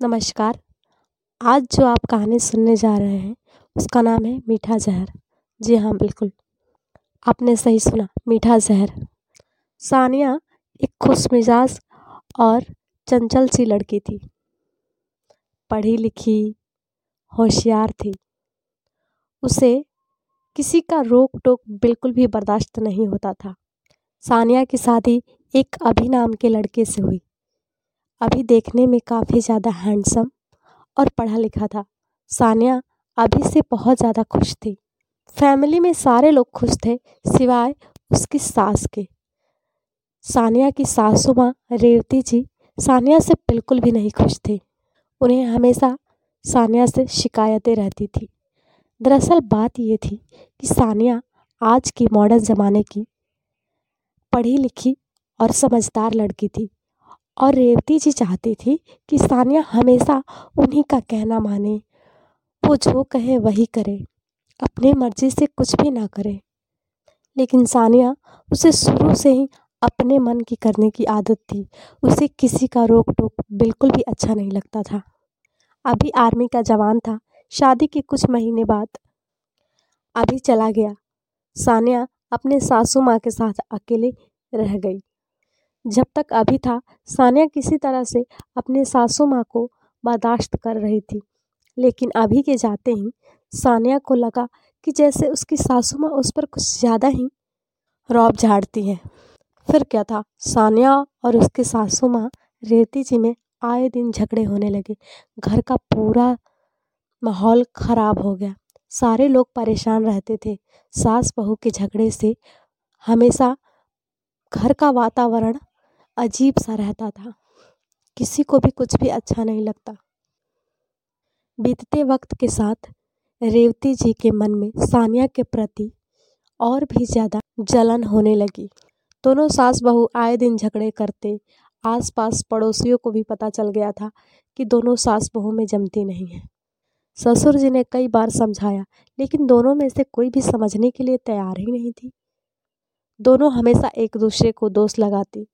नमस्कार। आज जो आप कहानी सुनने जा रहे हैं, उसका नाम है मीठा ज़हर। जी हाँ बिल्कुल। आपने सही सुना, मीठा ज़हर। सानिया एक खुश मिजाज और चंचल सी लड़की थी। पढ़ी लिखी, होशियार थी। उसे किसी का रोक टोक बिल्कुल भी बर्दाश्त नहीं होता था। सानिया की शादी एक अभी नाम के लड़के से हुई। अभी देखने में काफ़ी ज़्यादा हैंडसम और पढ़ा लिखा था। सानिया अभी से बहुत ज़्यादा खुश थी। फैमिली में सारे लोग खुश थे, सिवाय उसकी सास के। सानिया की सासू माँ, रेवती जी, सानिया से बिल्कुल भी नहीं खुश थी। उन्हें हमेशा सानिया से शिकायतें रहती थी। दरअसल बात ये थी कि सानिया आज की मॉडर्न ज़माने की पढ़ी लिखी और समझदार लड़की थी। और रेवती जी चाहती थी कि सानिया हमेशा उन्हीं का कहना माने। वो जो कहे वही करे, अपनी मर्ज़ी से कुछ भी ना करे। लेकिन सानिया उसे शुरू से ही अपने मन की करने की आदत थी। उसे किसी का रोक टोक बिल्कुल भी अच्छा नहीं लगता था। अभी आर्मी का जवान था, शादी के कुछ महीने बाद अभी चला गया। सानिया अपने सासू माँ के साथ अकेले रह गई। जब तक अभी था, सानिया किसी तरह से अपने सासू माँ को बर्दाश्त कर रही थी। लेकिन अभी के जाते ही सानिया को लगा कि जैसे उसकी सासू माँ उस पर कुछ ज़्यादा ही रौब झाड़ती हैं। फिर क्या था, सानिया और उसके सासू माँ रेती जी में आए दिन झगड़े होने लगे। घर का पूरा माहौल ख़राब हो गया। सारे लोग परेशान रहते थे। सास बहू के झगड़े से हमेशा घर का वातावरण अजीब सा रहता था। किसी को भी कुछ भी अच्छा नहीं लगता। बीतते वक्त के साथ रेवती जी के मन में सानिया के प्रति और भी ज़्यादा जलन होने लगी। दोनों सास बहू आए दिन झगड़े करते, आसपास पड़ोसियों को भी पता चल गया था कि दोनों सास बहू में जमती नहीं है। ससुर जी ने कई बार समझाया, लेकिन दोनों में से कोई भी समझने के लिए तैयार ही नहीं थी। दोनों हमेशा एक दूसरे को दोष लगाती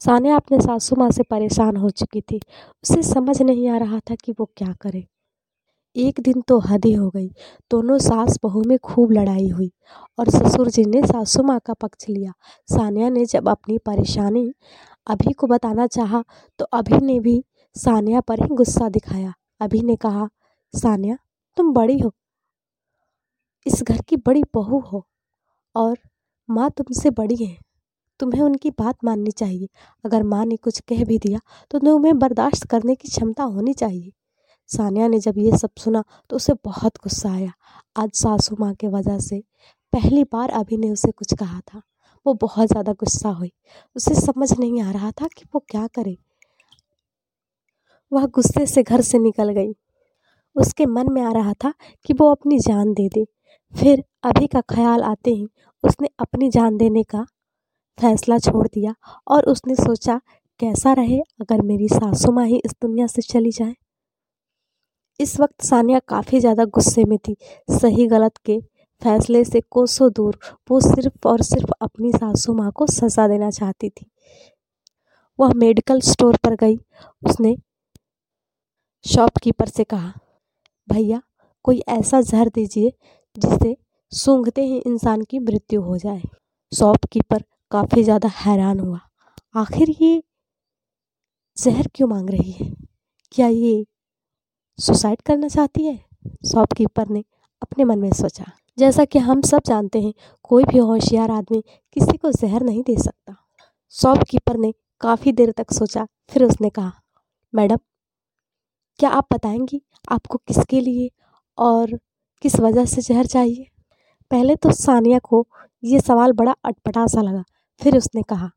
सानिया अपने सासू माँ से परेशान हो चुकी थी। उसे समझ नहीं आ रहा था कि वो क्या करे। एक दिन तो हद ही हो गई। दोनों सास बहू में खूब लड़ाई हुई और ससुर जी ने सासू माँ का पक्ष लिया। सानिया ने जब अपनी परेशानी अभी को बताना चाहा तो अभी ने भी सानिया पर ही गुस्सा दिखाया। अभी ने कहा, सानिया, तुम बड़ी हो। इस घर की बड़ी बहू हो और माँ तुमसे बड़ी है। तुम्हें उनकी बात माननी चाहिए। अगर माँ ने कुछ कह भी दिया तो तुम्हें बर्दाश्त करने की क्षमता होनी चाहिए। सानिया ने जब ये सब सुना तो उसे बहुत गुस्सा आया। आज सासू माँ के वजह से पहली बार अभी ने उसे कुछ कहा था। वो बहुत ज़्यादा गुस्सा हुई। उसे समझ नहीं आ रहा था कि वो क्या करे। वह गुस्से से घर से निकल गई। उसके मन में आ रहा था कि वो अपनी जान दे दे। फिर अभी का ख्याल आते ही उसने अपनी जान देने का फैसला छोड़ दिया और उसने सोचा, कैसा रहे अगर मेरी सासू माँ ही इस दुनिया से चली जाए? इस वक्त सानिया काफ़ी ज़्यादा गुस्से में थी। सही गलत के फैसले से कोसों दूर वो सिर्फ़ और सिर्फ़ अपनी सासू माँ को सज़ा देना चाहती थी। वह मेडिकल स्टोर पर गई। उसने शॉपकीपर से कहा, भैया, कोई ऐसा जहर दीजिए जिससे सूंघते ही इंसान की मृत्यु हो जाए। शॉपकीपर काफ़ी ज़्यादा हैरान हुआ। आखिर ये जहर क्यों मांग रही है? क्या ये सुसाइड करना चाहती है? शॉपकीपर ने अपने मन में सोचा। जैसा कि हम सब जानते हैं, कोई भी होशियार आदमी किसी को जहर नहीं दे सकता। शॉपकीपर ने काफ़ी देर तक सोचा, फिर उसने कहा, मैडम, क्या आप बताएँगी आपको किसके लिए और किस वजह से जहर चाहिए? पहले तो सानिया को ये सवाल बड़ा अटपटा सा लगा। फिर उसने कहा,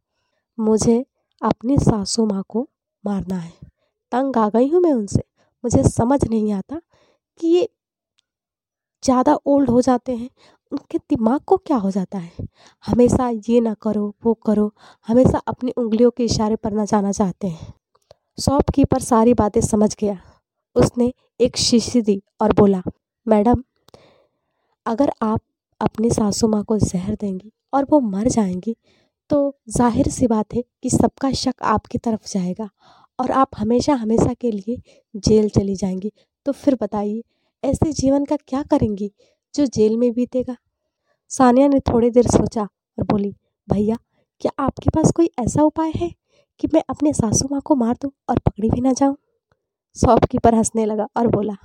मुझे अपनी सासू माँ को मारना है। तंग आ गई हूँ मैं उनसे। मुझे समझ नहीं आता कि ये ज़्यादा ओल्ड हो जाते हैं। उनके दिमाग को क्या हो जाता है? हमेशा ये ना करो, वो करो। हमेशा अपनी उंगलियों के इशारे पर ना जाना चाहते हैं। शॉपकीपर सारी बातें समझ गया। उसने एक शीशी दी और बोला, मैडम, अगर आप अपनी सासू माँ को जहर देंगी और वो मर जाएँगी तो ज़ाहिर सी बात है कि सबका शक आपकी तरफ़ जाएगा और आप हमेशा हमेशा के लिए जेल चली जाएँगी। तो फिर बताइए, ऐसे जीवन का क्या करेंगी जो जेल में बीतेगा? सानिया ने थोड़ी देर सोचा और बोली, भैया, क्या आपके पास कोई ऐसा उपाय है कि मैं अपने सासू माँ को मार दूँ और पकड़ी भी ना जाऊँ? शॉपकीपर हंसने लगा और बोला,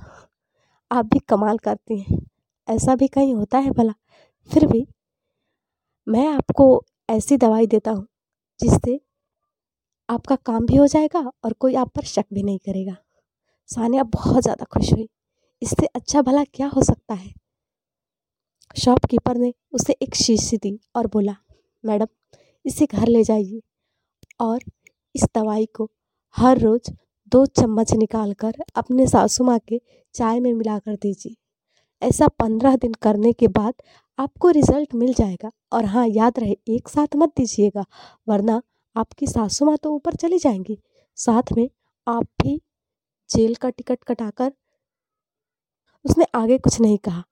आप भी कमाल करती हैं। ऐसा भी कहीं होता है भला? फिर भी मैं आपको ऐसी दवाई देता हूँ, जिससे आपका काम भी हो जाएगा और कोई आप पर शक भी नहीं करेगा। सानिया बहुत ज़्यादा खुश हुई। इससे अच्छा भला क्या हो सकता है? शॉपकीपर ने उसे एक शीशी दी और बोला, मैडम, इसे घर ले जाइए और इस दवाई को हर रोज़ दो चम्मच निकाल कर अपने सासू माँ के चाय में मिला कर दीजिए। ऐसा पंद्रह दिन करने के बाद आपको रिज़ल्ट मिल जाएगा। और हाँ याद रहे, एक साथ मत दीजिएगा, वरना आपकी सासू माँ तो ऊपर चली जाएँगी। साथ में आप भी जेल का टिकट कटाकर उसने आगे कुछ नहीं कहा।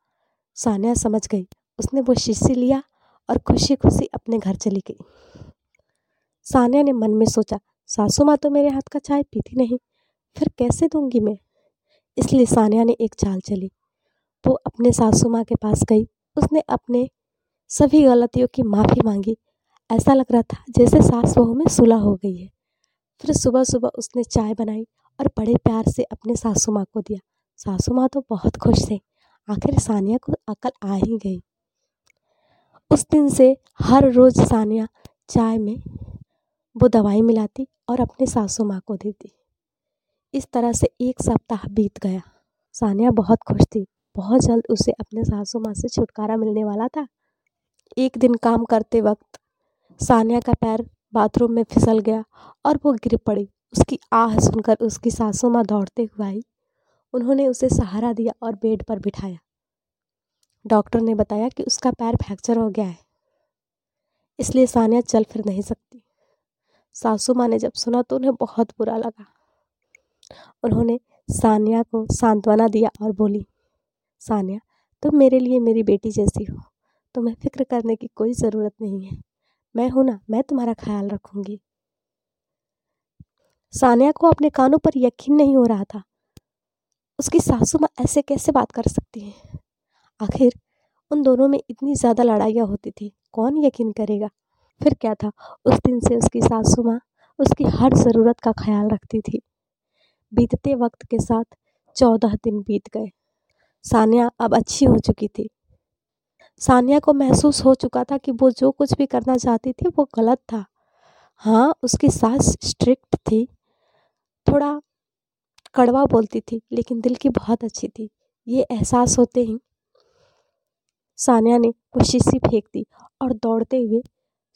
सानिया समझ गई। उसने वो शीशी लिया और खुशी खुशी अपने घर चली गई। सानिया ने मन में सोचा, सासू माँ तो मेरे हाथ का चाय पीती नहीं, फिर कैसे दूँगी मैं? इसलिए सानिया ने एक चाल चली। वो अपने सासू माँ के पास गई उसने अपने सभी गलतियों की माफ़ी मांगी। ऐसा लग रहा था जैसे सास बहू में सुलह हो गई है। फिर सुबह सुबह उसने चाय बनाई और बड़े प्यार से अपने सासू माँ को दिया। सासू माँ तो बहुत खुश थे। आखिर सानिया को अकल आ ही गई। उस दिन से हर रोज़ सानिया चाय में वो दवाई मिलाती और अपने सासू माँ को देती। इस तरह से एक सप्ताह बीत गया। सानिया बहुत खुश थी। बहुत जल्द उसे अपने सासू माँ से छुटकारा मिलने वाला था। एक दिन काम करते वक्त सानिया का पैर बाथरूम में फिसल गया और वो गिर पड़ी। उसकी आह सुनकर उसकी सासू माँ दौड़ते हुए आई। उन्होंने उसे सहारा दिया और बेड पर बिठाया। डॉक्टर ने बताया कि उसका पैर फ्रैक्चर हो गया है, इसलिए सानिया चल फिर नहीं सकती। सासू माँ ने जब सुना तो उन्हें बहुत बुरा लगा। उन्होंने सानिया को सांत्वना दिया और बोली सानिया, तुम मेरे लिए मेरी बेटी जैसी हो, तुम्हें फ़िक्र करने की कोई ज़रूरत नहीं है। मैं हूँ ना, मैं तुम्हारा ख्याल रखूँगी। सानिया को अपने कानों पर यकीन नहीं हो रहा था। उसकी सासू माँ ऐसे कैसे बात कर सकती है? आखिर उन दोनों में इतनी ज़्यादा लड़ाइयाँ होती थी, कौन यकीन करेगा? फिर क्या था, उस दिन से उसकी सासू माँ उसकी हर ज़रूरत का ख्याल रखती थी। बीतते वक्त के साथ चौदह दिन बीत गए। सानिया अब अच्छी हो चुकी थी। सानिया को महसूस हो चुका था कि वो जो कुछ भी करना चाहती थी, वो गलत था। हाँ उसकी सास स्ट्रिक्ट थी। थोड़ा कड़वा बोलती थी, लेकिन दिल की बहुत अच्छी थी। ये एहसास होते ही सानिया ने वो शीशी फेंक दी और दौड़ते हुए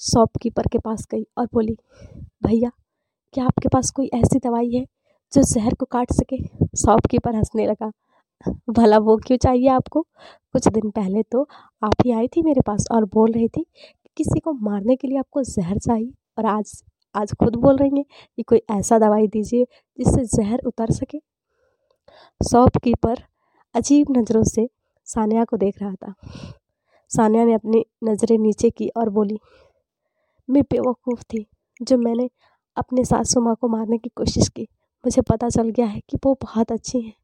शॉपकीपर के पास गई और बोली, भैया, क्या आपके पास कोई ऐसी दवाई है जो जहर को काट सके? शॉपकीपर हंसने लगा। भला वो क्यों चाहिए आपको? कुछ दिन पहले तो आप ही आई थी मेरे पास और बोल रही थी कि किसी को मारने के लिए आपको जहर चाहिए और आज आज खुद बोल रही हैं कि कोई ऐसा दवाई दीजिए जिससे जहर उतर सके। शॉपकीपर अजीब नज़रों से सानिया को देख रहा था। सानिया ने अपनी नज़रें नीचे की और बोली, मैं बेवकूफ़ थी जो मैंने अपने सासू माँ को मारने की कोशिश की। मुझे पता चल गया है कि वो बहुत अच्छी हैं।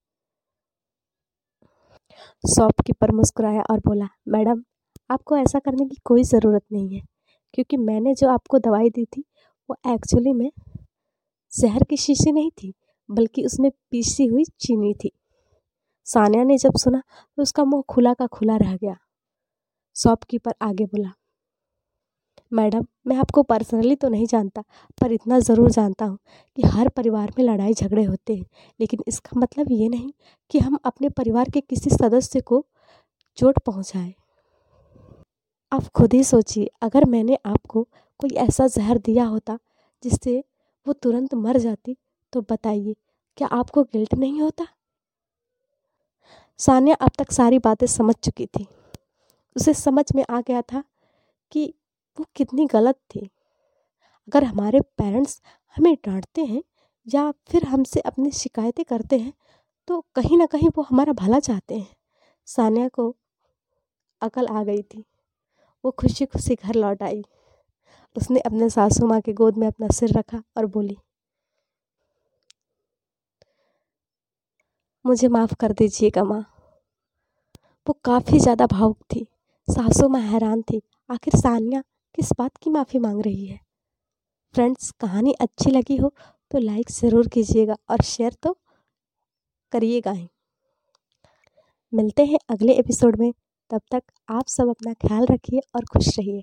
शॉपकीपर मुस्कुराया और बोला, मैडम, आपको ऐसा करने की कोई ज़रूरत नहीं है, क्योंकि मैंने जो आपको दवाई दी थी, वो एक्चुअली में जहर की शीशी नहीं थी, बल्कि उसमें पीसी हुई चीनी थी। सानिया ने जब सुना तो उसका मुँह खुला का खुला रह गया। शॉपकीपर आगे बोला मैडम, मैं आपको पर्सनली तो नहीं जानता, पर इतना ज़रूर जानता हूँ कि हर परिवार में लड़ाई झगड़े होते हैं। लेकिन इसका मतलब ये नहीं कि हम अपने परिवार के किसी सदस्य को चोट पहुँचाएँ। आप खुद ही सोचिए, अगर मैंने आपको कोई ऐसा जहर दिया होता जिससे वो तुरंत मर जाती तो बताइए, क्या आपको गिल्ट नहीं होता? सानिया अब तक सारी बातें समझ चुकी थी। उसे समझ में आ गया था कि वो कितनी गलत थी। अगर हमारे पेरेंट्स हमें डांटते हैं या फिर हमसे अपनी शिकायतें करते हैं तो कहीं ना कहीं वो हमारा भला चाहते हैं। सानिया को अकल आ गई थी। वो खुशी खुशी घर लौट आई। उसने अपने सासू माँ के गोद में अपना सिर रखा और बोली, मुझे माफ़ कर दीजिएगा माँ। वो काफ़ी ज़्यादा भावुक थी। सासू माँ हैरान थी। आखिर सानिया किस बात की माफ़ी मांग रही है? फ्रेंड्स कहानी अच्छी लगी हो तो लाइक ज़रूर कीजिएगा और शेयर तो करिएगा ही। मिलते हैं अगले एपिसोड में। तब तक आप सब अपना ख्याल रखिए और खुश रहिए।